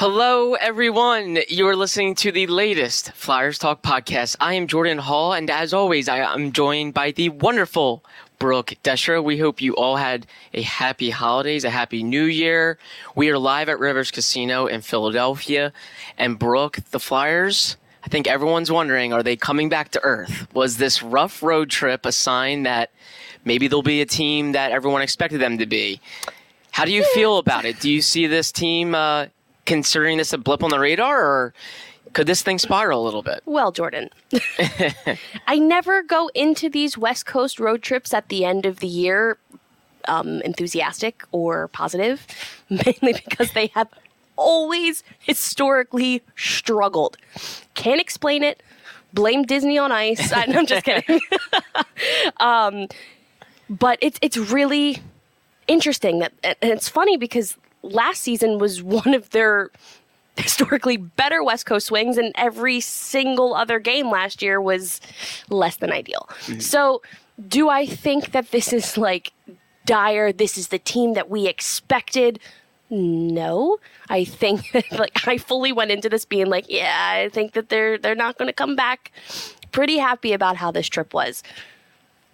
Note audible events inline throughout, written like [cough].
Hello, everyone. You are listening to the latest Flyers Talk podcast. I am Jordan Hall, and as always, I am joined by the wonderful Brooke Destra. We hope you all had a happy holidays, a happy new year. We are live at Rivers Casino in Philadelphia. And Brooke, the Flyers, I think everyone's wondering, are they coming back to earth? Was this rough road trip a sign that maybe they'll be a team that everyone expected them to be? How do you feel about it? Do you see this team uh, considering this a blip on the radar, or could this thing spiral a little bit? Well, Jordan, [laughs] I never go into these West Coast road trips at the end of the year um, enthusiastic or positive, [laughs] mainly because they have always historically struggled. Can't explain it. Blame Disney on Ice. I, [laughs] I'm just kidding. um, but it's it's really interesting that, and it's funny because last season was [laughs] one of their historically better West Coast swings, and every single other game last year was less than ideal. Mm-hmm. So, do I think that this is like dire? This is the team that we expected? No, I think [laughs] that, like I fully went into this being like, yeah, I think that they're they're not going to come back. Pretty happy about how this trip was.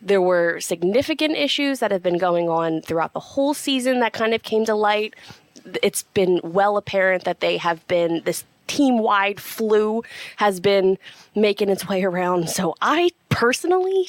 There were significant issues that have been going on throughout the whole season that kind of came to light. It's been well apparent that they have been this team wide flu has been making its way around. So I personally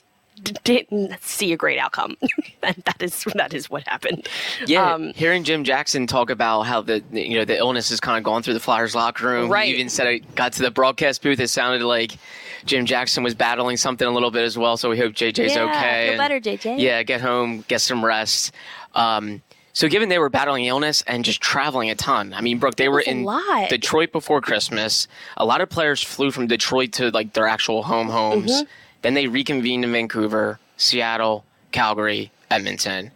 didn't see a great outcome. [laughs] and that is that is what happened. Yeah, um, hearing Jim Jackson talk about how the you know the illness has kind of gone through the Flyers locker room. Right. He even said it got to the broadcast booth. It sounded like Jim Jackson was battling something a little bit as well. So we hope JJ's yeah, okay. Feel better, JJ. Yeah, get home, get some rest. Um, so, given they were battling illness and just traveling a ton, I mean, Brooke, they were in Detroit before Christmas. A lot of players flew from Detroit to like their actual home homes. Mm-hmm. Then they reconvened in Vancouver, Seattle, Calgary, Edmonton.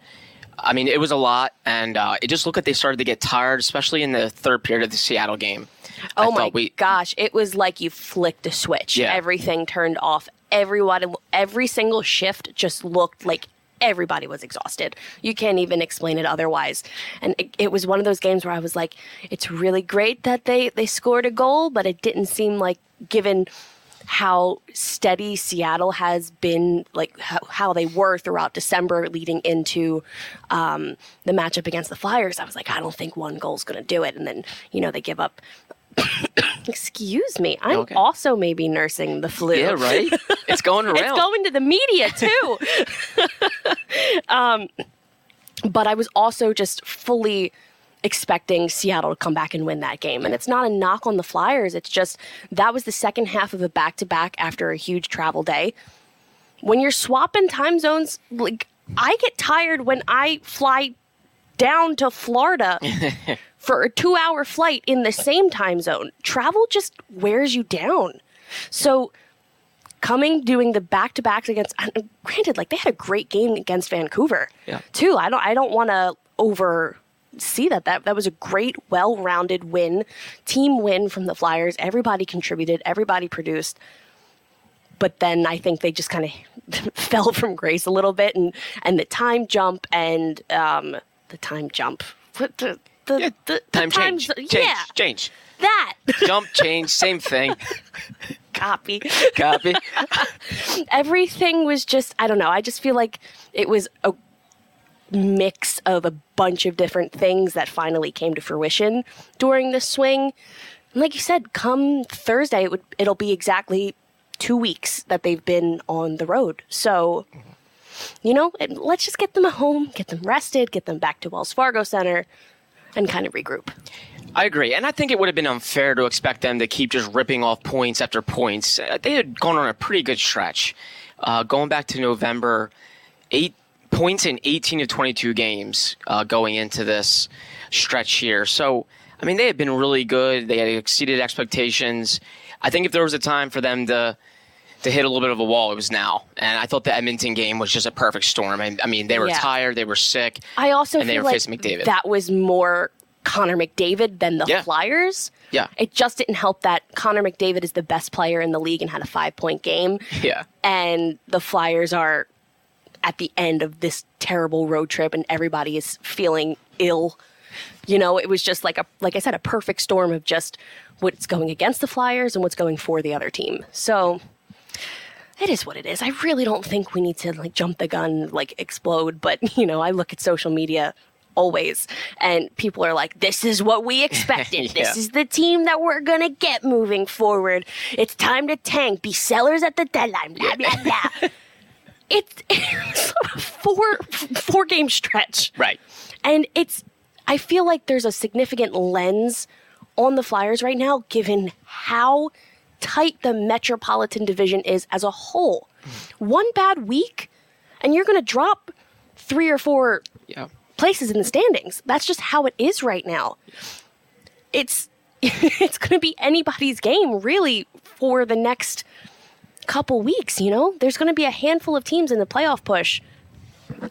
I mean, it was a lot, and uh, it just looked like they started to get tired, especially in the third period of the Seattle game. Oh my we, gosh, it was like you flicked a switch. Yeah. Everything turned off. Everyone, every single shift just looked like everybody was exhausted. You can't even explain it otherwise. And it, it, was one of those games where I was like, it's really great that they they scored a goal, but it didn't seem like given how steady Seattle has been, like how, how they were throughout December leading into um, the matchup against the Flyers. I was like, I don't think one goal's going to do it. And then, you know, they give up. [coughs] Excuse me. I'm okay. also maybe nursing the flu. Yeah, right. [laughs] It's going around. it's going to the media too. [laughs] [laughs] um, but I was also just fully expecting Seattle to come back and win that game. And it's not a knock on the Flyers. It's just that was the second half of a back to back after a huge travel day. When you're swapping time zones, like I get tired when I fly down to Florida [laughs] for a two hour flight in the same time zone. Travel just wears you down. So coming doing the back to backs against granted like they had a great game against Vancouver yeah. too. I don't I don't want to over see that. That that was a great, well-rounded win, team win from the Flyers. Everybody contributed, everybody produced. But then I think they just kind of [laughs] fell from grace a little bit, and and the time jump and um, the time jump. The, the, yeah, the, time, time change. change. Yeah, change. That [laughs] jump, change, same thing. Copy. Copy. [laughs] Everything was just I don't know. I just feel like it was a mix of a bunch of different things that finally came to fruition during this swing. And like you said, come Thursday, it would it'll be exactly two weeks that they've been on the road. So, you know, let's just get them home, get them rested, get them back to Wells Fargo Center, and kind of regroup. I agree. And I think it would have been unfair to expect them to keep just ripping off points after points. Uh, they had gone on a pretty good stretch. Uh, going back to November, eight points in 18 of 22 games uh, going into this stretch here. So, I mean, they had been really good. They had exceeded expectations. I think if there was a time for them to to hit a little bit of a wall, it was now. And I thought the Edmonton game was just a perfect storm. I, I mean, they were yeah. tired, they were sick. I also and they were like facing McDavid. That was more Connor McDavid than the yeah. Flyers. Yeah. It just didn't help that Connor McDavid is the best player in the league and had a five point game. Yeah. And the Flyers are at the end of this terrible road trip and everybody is feeling ill. You know, it was just like a like I said, a perfect storm of just what's going against the Flyers and what's going for the other team. So it is what it is. I really don't think we need to like jump the gun, like explode. But [laughs] you know, I look at social media always. And people are like, this is what we [laughs] expected. yeah. This is the team that we're to get moving forward. It's time to tank, be sellers at the deadline, blah, blah, blah. [laughs] it's, [laughs] it's a four, four game stretch. Right. And it's, I feel like there's a significant lens on the Flyers right now, given how tight the Metropolitan Division is as a whole. One bad week, and you're going to drop three or four yeah places in the standings. That's just how it is right now. It's [laughs] it's going to be anybody's game really for the next couple weeks, you know? There's going to be a handful of teams in the playoff push.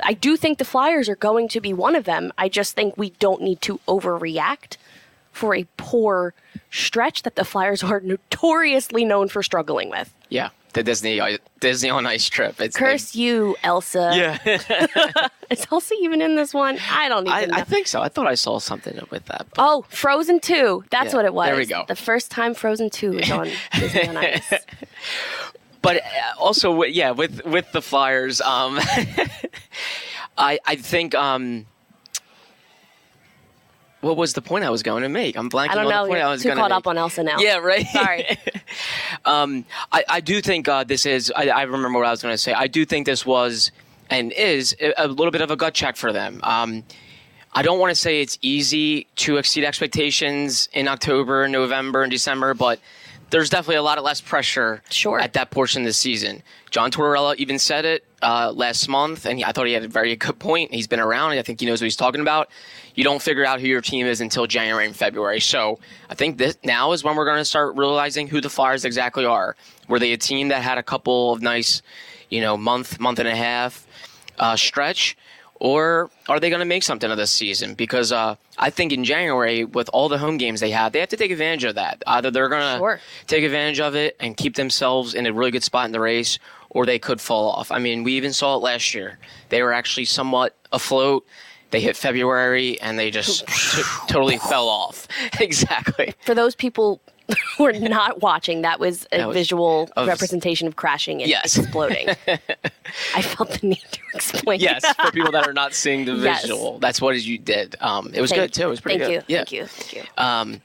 I do think the Flyers are going to be one of them. I just think we don't need to overreact for a poor stretch that the Flyers are [laughs] notoriously known for struggling with. Yeah the Disney uh, Disney on Ice trip. It's curse you, Elsa. Yeah, [laughs] is Elsa even in this one? I don't even. I, I, think so. I thought I saw something with that. But... Oh, Frozen Two. That's yeah, what it was. There we go. The first time Frozen Two was on [laughs] Disney on Ice. But uh, also, yeah, with with the Flyers, um, [laughs] I I think um, what was the point I was going to make? I'm blanking I don't on know. the point You're I was going caught to up on Elsa now. Yeah, right. Sorry. [laughs] um, I, I do think uh, this is. I, I remember what I was going to say. I do think this was and is a little bit of a gut check for them. Um, I don't want to say it's easy to exceed expectations in October, November, and December, but there's definitely a lot of less pressure sure. at that portion of the season. John Tortorella even said it uh, last month, and he, I thought he had a very good point. He's been around, and I think he knows what he's talking about. You don't figure out who your team is until January and February. So I think this now is when we're going to start realizing who the Flyers exactly are. Were they a team that had a couple of nice, you know, month, month and a half uh, stretch? Or are they going to make something of this season? Because uh, I think in January, with all the home games they have, they have to take advantage of that. Either they're going to sure. take advantage of it and keep themselves in a really good spot in the race, or they could fall off. I mean, we even saw it last year. They were actually somewhat afloat. They hit February and they just t- [laughs] totally fell off. [laughs] exactly. For those people [laughs] who are not watching, that was a that was visual of, representation of crashing and yes. exploding. [laughs] I felt the need to explain. Yes, for people that are not seeing the [laughs] visual, yes. that's what you did. Um, it was thank good too. It was pretty thank good. You, yeah. Thank you. Thank you. Um,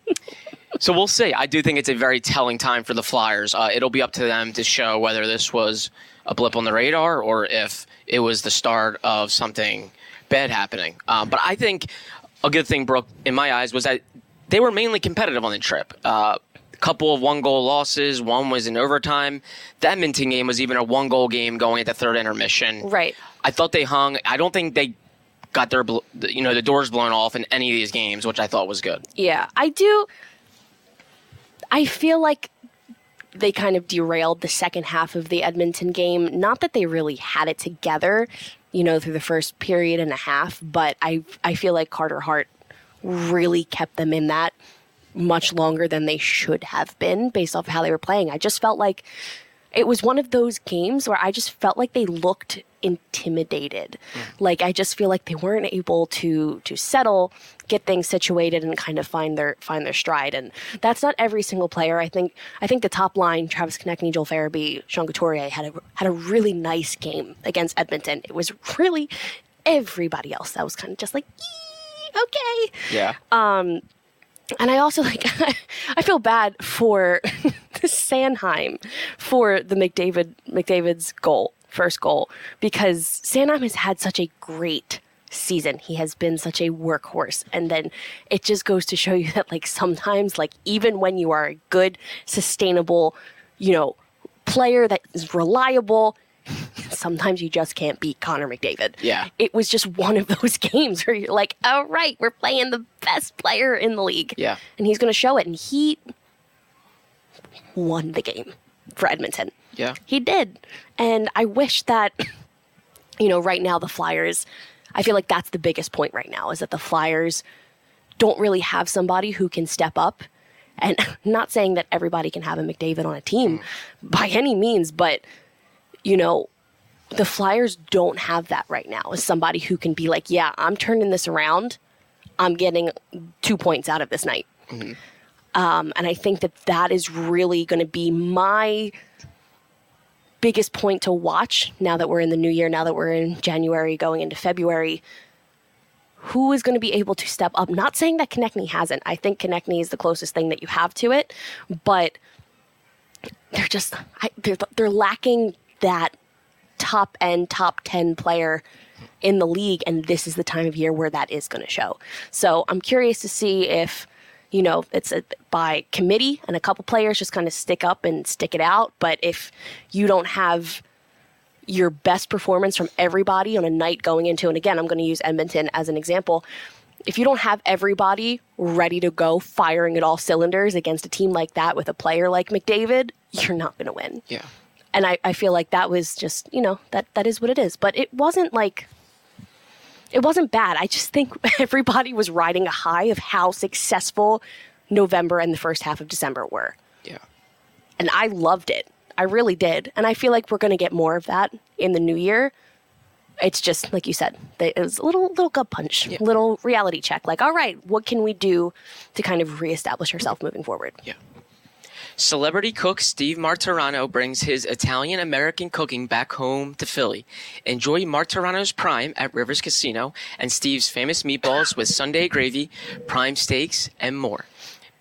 so we'll see. I do think it's a very telling time for the Flyers. Uh, it'll be up to them to show whether this was a blip on the radar or if it was the start of something bad happening. Um, but I think a good thing, Brooke, in my eyes, was that they were mainly competitive on the trip. Uh, couple of one goal losses. One was in overtime. The Edmonton game was even a one goal game going at the third intermission. Right. I thought they hung. I don't think they got their you know the doors blown off in any of these games, which I thought was good. Yeah, I do. I feel like they kind of derailed the second half of the Edmonton game. Not that they really had it together, you know, through the first period and a half, but I I feel like Carter Hart really kept them in that much longer than they should have been based off how they were playing. I just felt like it was one of those games where I just felt like they looked intimidated. Mm. Like I just feel like they weren't able to to settle, get things situated and kind of find their find their stride. And that's not every single player. I think I think the top line, Travis Konecny, Joel Farabee, Sean Couturier had a had a really nice game against Edmonton. It was really everybody else that was kind of just like, okay. Yeah. Um, and I also [laughs] like I feel bad for [laughs] Sanheim for the McDavid McDavid's goal, first goal, because Sanheim has had such a great season. He has been such a workhorse. And then it just goes to show you [laughs] that like sometimes like even when you are a good, sustainable, you know, player that is reliable, sometimes you just can't beat Connor McDavid. Yeah. It was just one of [laughs] those games where you're like, all right, we're playing the best player in the league. Yeah. And he's going to show it. And he won the game for Edmonton. Yeah. He did. And I wish that, [clears throat] you know, right now the Flyers, I feel like that's the biggest point right now is that the Flyers don't really have somebody who can step up. And [laughs] not saying that everybody can have a McDavid on a team mm. by any means, but, you know, the Flyers don't have that right now as somebody who can be like, yeah, I'm turning this around. I'm getting two points out of this night. Um, and I think that that is really going to be my biggest point to watch now that we're in the new year, now that we're in January going into February. Who is going to be able to step up? Not saying that Konecny hasn't. I think Konecny is the closest thing that you have to it, but they're just I, they're they're lacking that top end, top ten player in the league, and this is the time of year where that is going to show. So I'm curious to see if you know it's a, by committee and a couple players just kind of stick up and stick it out. But if you don't have your best performance from everybody on a night going into, and again, I'm going to use Edmonton as an example. If you don't have everybody ready to go, firing at all cylinders against a team like that with a player like McDavid, you're not going to win Yeah. And I, I feel like that was just you know that that is what it is. But it wasn't like it wasn't bad. I just think [laughs] everybody was riding a high of how successful november and the first half of december were. Yeah. and i loved it. I really did. And i feel like we're going to get more of that in the new year. It's just like you said it was a little little gut punch Yeah. little reality check. Like all right what can we do to kind of reestablish ourselves moving forward? Yeah. Celebrity cook Steve Martorano brings his Italian American cooking back home to Philly. Enjoy Martorano's Prime at Rivers Casino and Steve's famous meatballs with Sunday gravy, prime steaks, and more.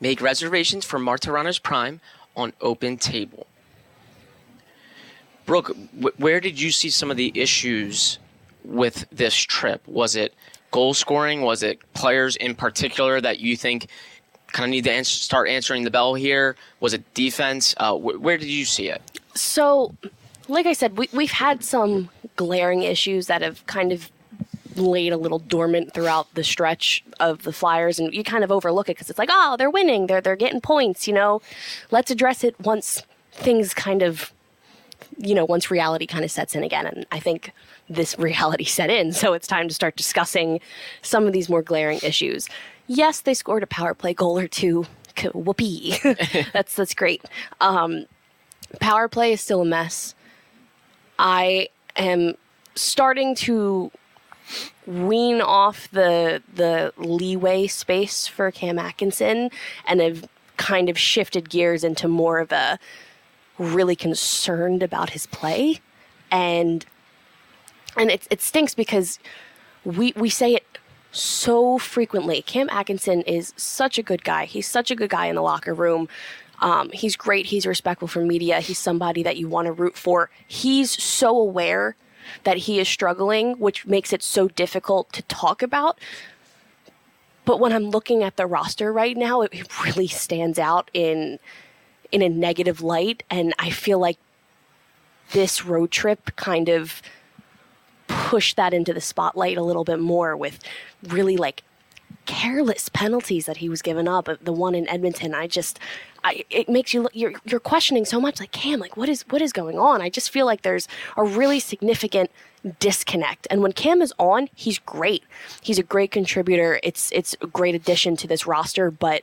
Make reservations for Martorano's Prime on Open Table. Brooke, wh- where did you see some of the issues with this trip? Was it goal scoring? Was it players in particular that you think kind of need to answer, start answering the bell here? Was it defense? Uh, wh- where did you see it? So, like I said, we, we've had some glaring issues that have kind of laid a little dormant throughout the stretch of the Flyers, and you kind of overlook it because it's like, oh, they're winning, they're they're getting points, you know. Let's address it once things kind of, you know, once reality kind of sets in again, and I think this [laughs] reality set in, so it's time to start discussing some of these more glaring issues. Yes, they scored a power play goal or two. Whoopee, [laughs] that's that's great. Um, power play is still a mess. I am starting to wean off the the leeway space for Cam Atkinson and have kind of shifted gears into more of a really concerned about his play and and it it stinks because we we say it so frequently. Cam Atkinson is such a good guy. He's such a good guy in the locker room. Um, he's great. He's respectful for media. He's somebody that you want to root for. He's so aware that he is struggling, which makes it so difficult to talk about. But when I'm looking at the roster right now, it, it really stands out in in a negative light, and I feel like this road trip kind of pushed that into the spotlight a little bit more with really like careless penalties that he was giving up. The one in Edmonton, I just, I, it makes you look, you're you're questioning so much. Like Cam, like what is what is going on? I just feel like there's a really significant disconnect. And when Cam is on, he's great. He's a great contributor. It's it's a great addition to this roster. But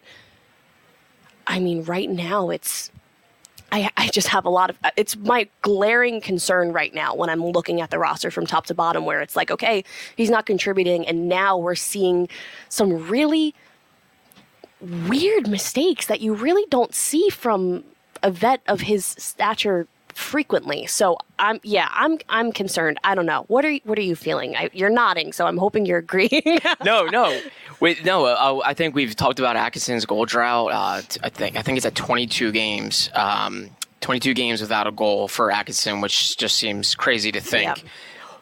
I mean, right now it's. I, I just have a lot of uh, it's my glaring concern right now when I'm looking at the roster from top to bottom where it's like okay he's not contributing and now we're seeing some really weird mistakes that you really don't see from a vet of his stature frequently. So I'm yeah, I'm I'm concerned. I don't know. What are you, what are you feeling? I, you're nodding, so I'm hoping you're agreeing. [laughs] no, no, wait, no. Uh, I think we've talked about Atkinson's goal drought. Uh, I think I think it's at 22 games. Um, 22 games without a goal for Atkinson, which just seems crazy to think. Yep.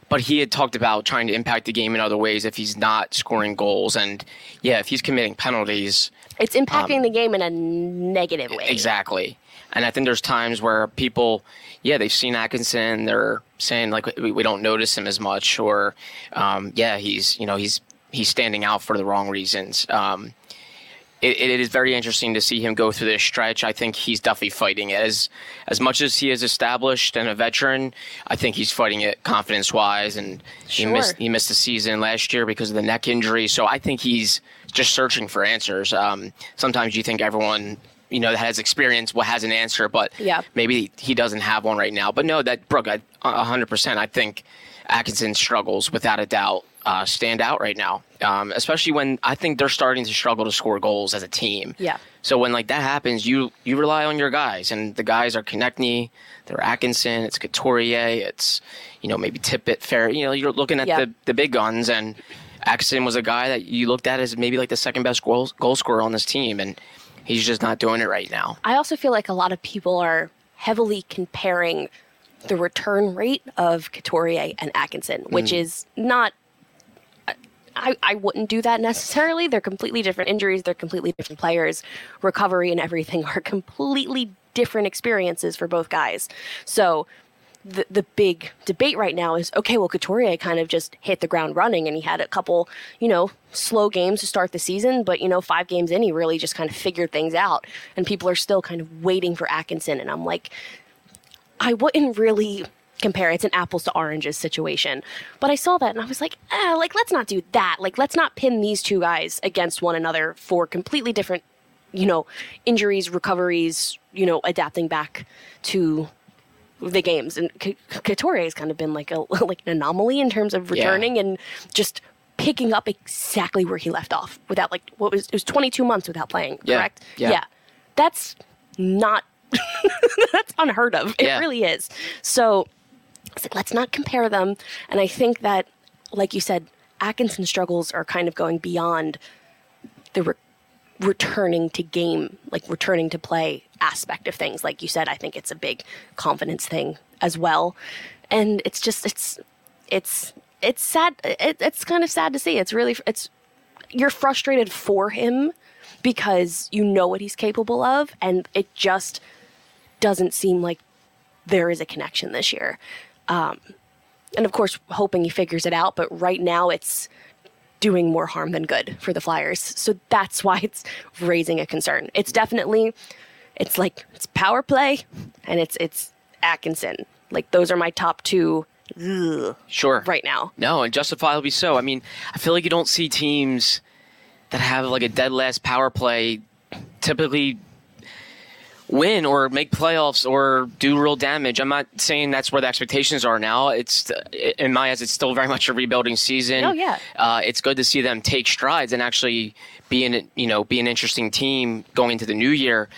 But he had talked about trying to impact the game in other ways if he's not scoring goals. And yeah, if he's committing penalties, it's impacting um, the game in a negative way. Exactly. And I think there's times where people, yeah, they've seen Atkinson, they're saying like we, we don't notice him as much, or um, yeah, he's you know he's he's standing out for the wrong reasons. Um, it, it is very interesting to see him go through this stretch. I think he's definitely fighting it as as much as he is established and a veteran. I think he's fighting it confidence wise, and sure. he missed he missed the season last year because of the neck injury. So I think he's just searching for answers. Um, sometimes you think everyone you know that has experience what has an answer, but yeah. maybe he doesn't have one right now. But no, that Brooke, hundred percent. I think Atkinson struggles without a doubt uh, stand out right now, um, especially when I think they're starting to struggle to score goals as a team. Yeah. So when like that happens, you you rely on your guys, and the guys are Konecny, they're Atkinson, it's Couturier, it's you know maybe Tippett, Fair. You know you're looking at yeah. the the big guns, and Atkinson was a guy that you looked at as maybe like the second best goal goal scorer on this team, and he's just not doing it right now. I also feel like a lot of people are heavily comparing the return rate of Couturier and Atkinson, which mm. is not I, I wouldn't do that necessarily. They're completely different injuries, they're completely different players. Recovery and everything [laughs] are completely different experiences for both guys. So the the big debate right now is okay, well Couturier kind of just hit the ground running and he had a couple, you know, slow games to start the season, but you know, 5 games in he really just kind of figured things out and people are still kind of waiting for Atkinson and I'm like I wouldn't really compare. It's an apples to oranges situation. But I saw that and I was like, eh, like let's not do that. Like let's not pin these two guys against one another for completely different, you know, injuries, recoveries, you know, adapting back to the games. And K- Couturier has kind of been like a [laughs] like an anomaly in terms of returning yeah. and just picking up exactly where he left off without like what was it was 22 months without playing, correct? Yeah. yeah. yeah. That's not [laughs] that's unheard of. It yeah. really is. So it's like, let's not compare them. And I think that, like you said, Atkinson struggles are kind of going beyond the re- returning to game, like returning to play aspect of things. Like you said, I think it's a big confidence thing as well. And it's just, it's, it's, it's sad. It, it's kind of sad to see. It's really, it's, you're frustrated for him because you know what he's capable of. And it just doesn't seem like there is a connection this year. Um, and of course, hoping he figures it out. But right now, it's doing more harm than good for the Flyers. So that's why [laughs] it's raising a concern. It's definitely, it's like it's power play, and it's it's Atkinson. Like those are my top two. Ugh, sure. Right now. No, and justifiably so. I mean, I feel like you don't see teams that have like a dead last power play typically win or make playoffs or do real damage. I'm not saying that's where the expectations are now. It's in my eyes, it's still very much a rebuilding season. Oh yeah, uh, it's good to see them take strides and actually be an you know be an interesting team going into the new year.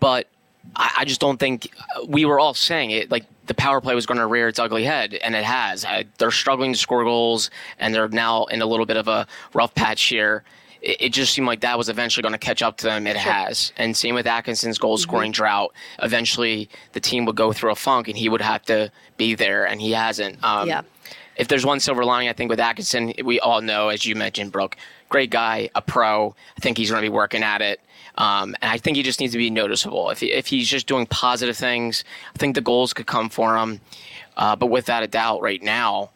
But I, I just don't think we were all saying it like the power play was going to rear its ugly head, and it has. I, they're struggling to score goals, and they're now in a little bit of a rough patch here it, it just seemed like that was eventually going to catch up to them. It sure. has. And same with Atkinson's goal scoring mm-hmm. drought. Eventually, the team would go through a funk and he would have to be there, and he hasn't. Um, yeah. If there's one silver lining, I think with Atkinson, we all know, as you mentioned, Brooke, great guy, a pro. I think he's going to be working at it. Um, and I think he just needs to be noticeable. If, he, if he's just doing positive things, I think the goals could come for him. Uh, but without a doubt, right now,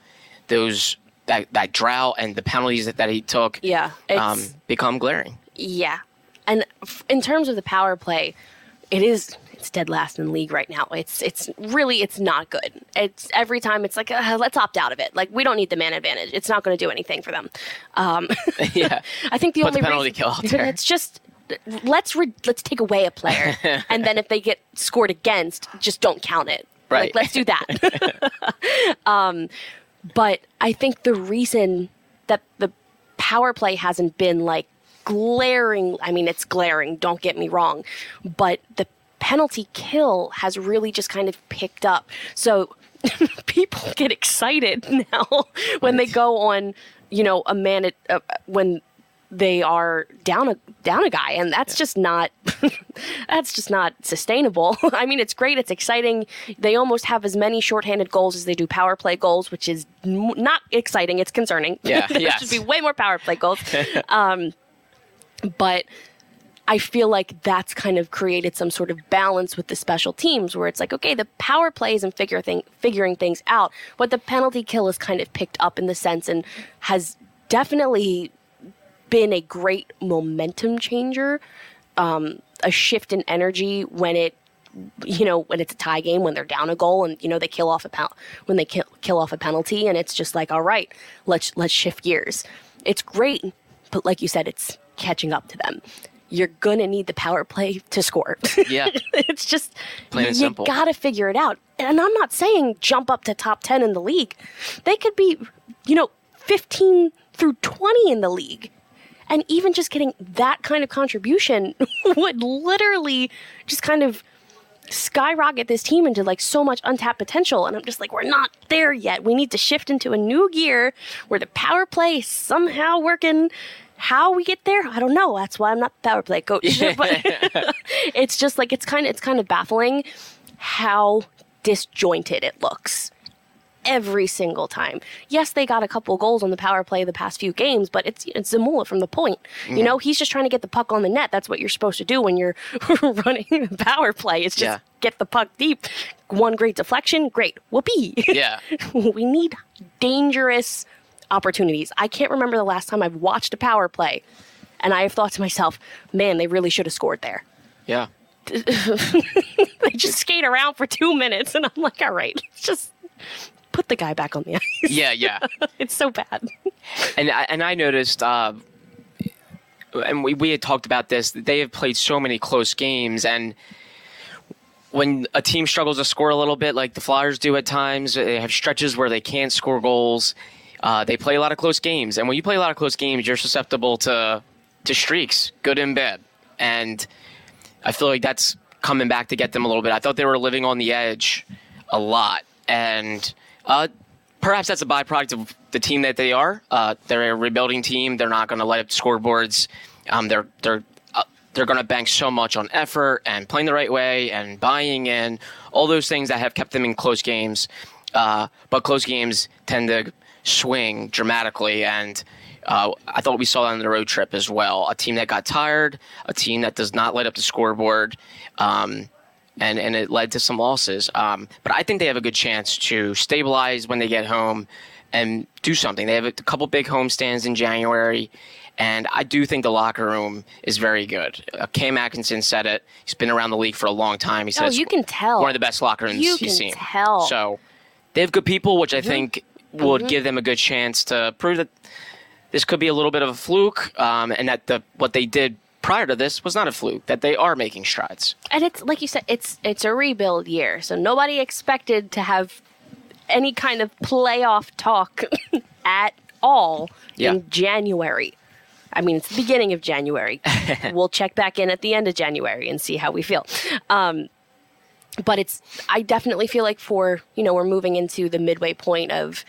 those that that drought and the penalties that, that he took yeah um, become glaring. Yeah, and in terms of the power play, it is it's dead last in the league right now. It's it's really it's not good. It's every time it's like uh, let's opt out of it. Like we don't need the man advantage. It's not going to do anything for them. Um, [laughs] yeah, [laughs] I think the Put only the penalty reason, kill out there. [laughs] It's just let's re- let's take away a player, and then if they get scored against, just don't count it. Right. Like, let's do that. um, but I think the reason that the power play hasn't been like glaring, I mean, it's glaring, don't get me wrong, but the penalty kill has really just kind of picked up. So [laughs] people get excited [laughs] now when they go on, you know, a man uh, when they are down a down a guy and that's yeah. just not [laughs] that's just not sustainable. [laughs] I mean it's great, it's exciting. They almost have as many shorthanded goals as they do power play goals, which is m- not exciting, it's concerning. Yeah, [laughs] there yes. should be way more power play goals. um, but I feel like that's kind of created some sort of balance with the special teams where it's like, okay, the power play isn't figure thing, figuring things out, but the penalty kill is kind of picked up in the sense and has definitely been a great momentum changer, um, a shift in energy when it you know when it's a tie game when they're down a goal and you know they kill off a pen- when they kill, kill off a penalty and it's just like all right let's let's shift gears it's great but like you said it's catching up to them you're gonna need the power play to score. Yeah, [laughs] it's just Plain you, simple. gotta figure it out. And I'm not saying jump up to top ten in the league. They could be, you know, 15 through 20 in the league. And even just getting that kind of contribution [laughs] would literally just kind of skyrocket this team into like so much untapped potential. And I'm just like, we're not there yet. We need to shift into a new gear where the power play is somehow working how we get there, I don't know. That's why I'm not the power play coach. [laughs] [laughs] but it's just like it's kind of it's kind of baffling how disjointed it looks every single time. Yes, they got a couple goals on the power play the past few games, but it's it's Zamula from the point. You know, he's just trying to get the puck on the net. That's what you're supposed to do when you're [laughs] running the power play. It's just yeah. get the puck deep. One great deflection, great. Whoopee. [laughs] Yeah. we need dangerous opportunities. I can't remember the last time I've watched a power play and I have thought to myself, man, they really should have scored there. Yeah. [laughs] they just skate around for two minutes and I'm like, all right, let's just put the guy back on the [laughs] ice. Yeah, yeah. [laughs] it's so bad. And I, and I noticed, uh, and we, we had talked about this, they have played so many close games and when a team struggles to score a little bit, like the Flyers do at times, they have stretches where they can't score goals. Uh, they play a lot of close games, and when you play a lot of close games, you're susceptible to to streaks, good and bad. And I feel like that's coming back to get them a little bit. I thought they were living on the edge a lot, and uh, perhaps that's a byproduct of the team that they are. Uh, they're a rebuilding team. They're not going to light up scoreboards. Um, they're they're uh, they're going to bank so much on effort and playing the right way and buying in all those things that have kept them in close games. Uh, but close games tend to swing dramatically. And uh, I thought we saw that on the road trip as well. A team that got tired, a team that does not light up the scoreboard, um, and and it led to some losses. Um, but I think they have a good chance to stabilize when they get home and do something. They have a couple big homestands in January. And I do think the locker room is very good. Uh, Cam Atkinson said it. He's been around the league for a long time. He said oh, you can tell. one of the best locker rooms you he's seen. Tell. So they have good people, which I think would mm-hmm. give them a good chance to prove that this could be a little bit of a fluke, um, and that the what they did prior to this was not a fluke. That they are making strides. And it's like you said, it's it's a rebuild year, so nobody expected to have any kind of playoff talk [laughs] at all yeah. in January. I mean, it's the beginning of January. [laughs] we'll check back in at the end of January and see how we feel. Um, but it's I definitely feel like for you know we're moving into the midway point of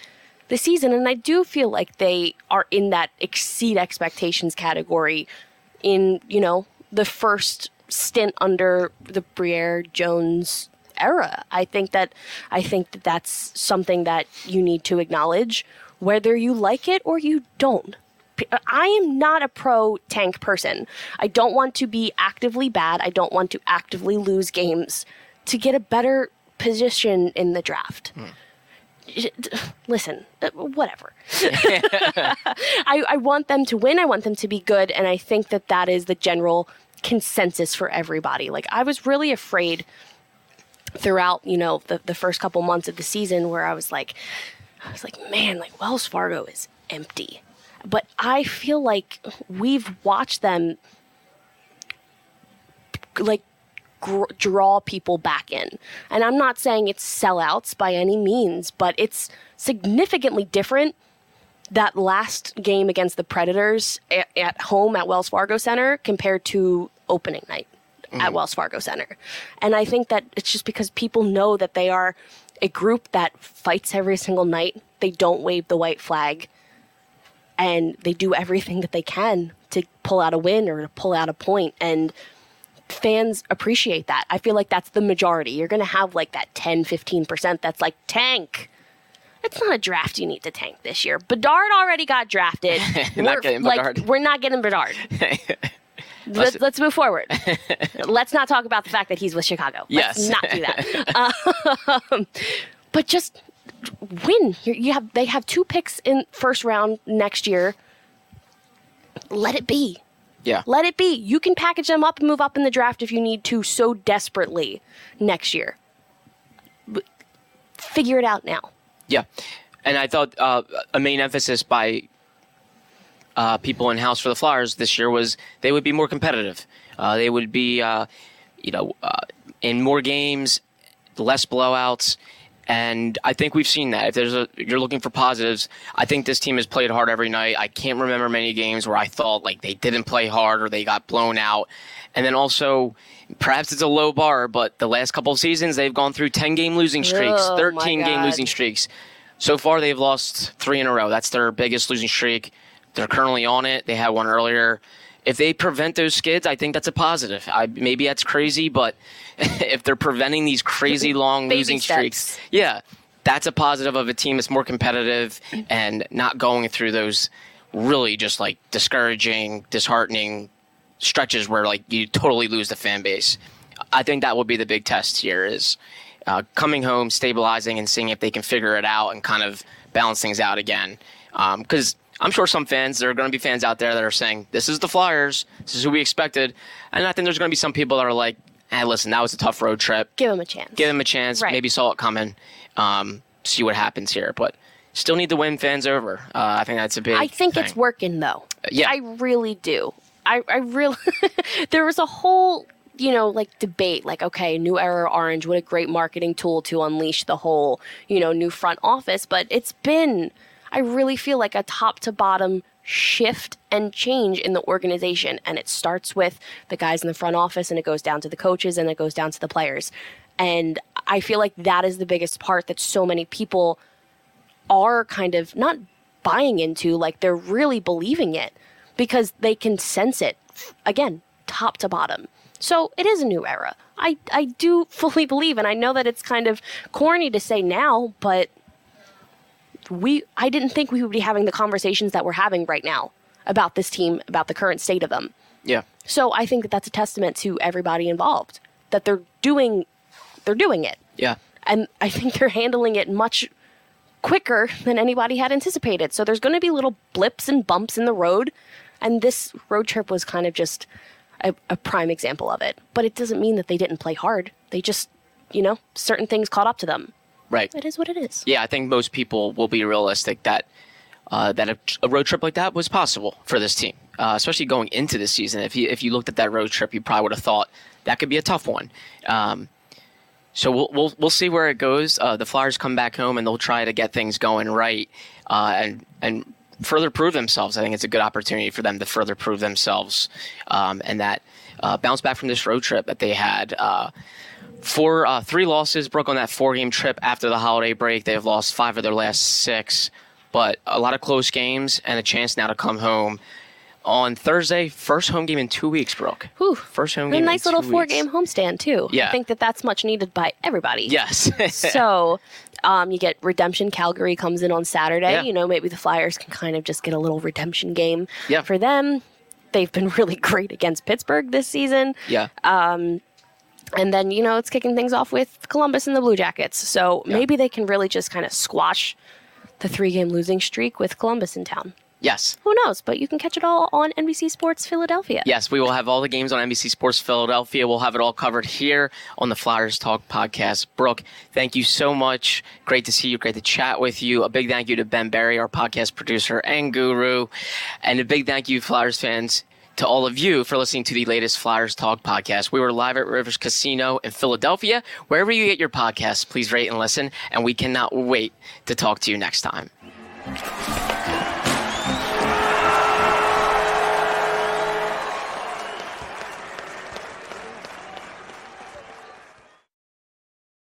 the season, and I do feel like they are in that exceed expectations category in you know the first stint under the Briere Jones era. I think that I think that that's something that you need to acknowledge, whether you like it or you don't. I am not a pro tank person. I don't want to be actively bad. I don't want to actively lose games to get a better position in the draft. Hmm. [sighs] Listen, uh, whatever. [laughs] I, I want them to win. I want them to be good. And I think that that is the general consensus for everybody. Like, I was really afraid throughout, you know, the, the first couple months of the season where I was like, I was like, man, like Wells Fargo is empty. But I feel like we've watched them like gr- draw people back in. And I'm not saying it's sellouts by any means, but it's significantly different that last game against the Predators at, at home at Wells Fargo Center compared to opening night. at mm. Wells Fargo Center. And I think that it's just because people know that they are a group that fights every single night. They don't wave the white flag and they do everything that they can to pull out a win or to pull out a point and fans appreciate that. I feel like that's the majority. You're going to have like that 10, 15% that's like tank. It's not a draft you need to tank this year. Bedard already got drafted. [laughs] Not we're, getting like, Bedard. we're not getting Bedard. [laughs] let's, let's move forward. [laughs] let's not talk about the fact that he's with Chicago. Let's Yes. not do that. um, but just win. You're, you have they have two picks in first round next year. Let it be. Yeah. Let it be. You can package them up and move up in the draft if you need to so desperately next year. But figure it out now. Yeah, and I thought uh, a main emphasis by uh, people in house for the Flyers this year was they would be more competitive. Uh, they would be, uh, you know, uh, in more games, less blowouts, and I think we've seen that. If there's a you're looking for positives, I think this team has played hard every night. I can't remember many games where I thought like they didn't play hard or they got blown out. And then also, perhaps it's a low bar, but the last couple of seasons they've gone through 10 game losing streaks, Oh, 13 game losing streaks. So far, they've lost three in a row. That's their biggest losing streak. They're currently on it. They had one earlier. If they prevent those skids, I think that's a positive. I, maybe that's crazy, but [laughs] if they're preventing these crazy [laughs] long Baby losing steps. streaks, yeah, that's a positive of a team that's more competitive and not going through those really just like discouraging, disheartening stretches where like you totally lose the fan base. I think that will be the big test here is uh, coming home, stabilizing, and seeing if they can figure it out and kind of balance things out again. Because I'm sure some fans, there are going to be fans out there that are saying, "This is the Flyers. This is who we expected," and I think there's going to be some people that are like, "Hey, listen, that was a tough road trip. Give them a chance. Give them a chance. Right. Maybe saw it coming. Um, see what happens here." But still need to win fans over. Uh, I think that's a big. I think thing. it's working though. yeah. I really do. I, I really [laughs] there was a whole you know like debate like okay new era orange what a great marketing tool to unleash the whole you know new front office but it's been i really feel like a top to bottom shift and change in the organization and it starts with the guys in the front office and it goes down to the coaches and it goes down to the players and i feel like that is the biggest part that so many people are kind of not buying into, like they're really believing it because they can sense it again, top to bottom. So it is a new era. I, I do [laughs] fully believe, and I know that it's kind of corny to say now, but we I didn't think we would be having the conversations that we're having right now about this team, about the current state of them. yeah. So I think that that's a testament to everybody involved that they're doing they're doing it Yeah. and I think they're handling it much quicker than anybody had anticipated. So there's going to be little blips and bumps in the road, and this road trip was kind of just a, a prime example of it. But it doesn't mean that they didn't play hard. They just, you know, certain things caught up to them. Right. It is what it is. Yeah, I think most people will be realistic that uh, that a, a road trip like that was possible for this team, uh, especially going into this season. If you if you looked at that road trip, you probably would have thought that could be a tough one. Um, so we'll we'll we'll see where it goes. Uh, the Flyers come back home and they'll try to get things going right uh, and and further prove themselves. I think it's a good opportunity for them to further prove themselves um, and that uh, bounce back from this road trip that they had. Four uh, three losses broke on that four game trip after the holiday break they've lost five of their last six but a lot of close games and a chance now to come home on thursday first home game in two weeks brooke Whew. first home And a game nice little four-game homestand, too. Yeah. I think that that's much needed by everybody. yes [laughs] so um, you get redemption calgary comes in on saturday Yeah. you know maybe the flyers can kind of just get a little redemption game Yeah. for them they've been [laughs] really great against pittsburgh this season yeah and then you know it's kicking things off with columbus and the blue jackets so Yeah. maybe they can really just kind of squash the three game losing streak with columbus in town yes who knows but you can catch it all on nbc sports philadelphia Yes, we will have all the games on NBC Sports Philadelphia. We'll have it all covered here on the Flyers Talk podcast. Brooke, thank you so much. Great to see you. Great to chat with you. A big thank you to Ben Barry, our podcast producer and guru. And a big thank you, Flyers fans, to all of you for listening to the latest Flyers Talk podcast. We were live at Rivers Casino in Philadelphia. Wherever you get your podcasts, please rate and listen. And we cannot wait to talk to you next time.